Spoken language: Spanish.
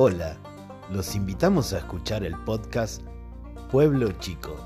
Hola, los invitamos a escuchar el podcast Pueblo Chico.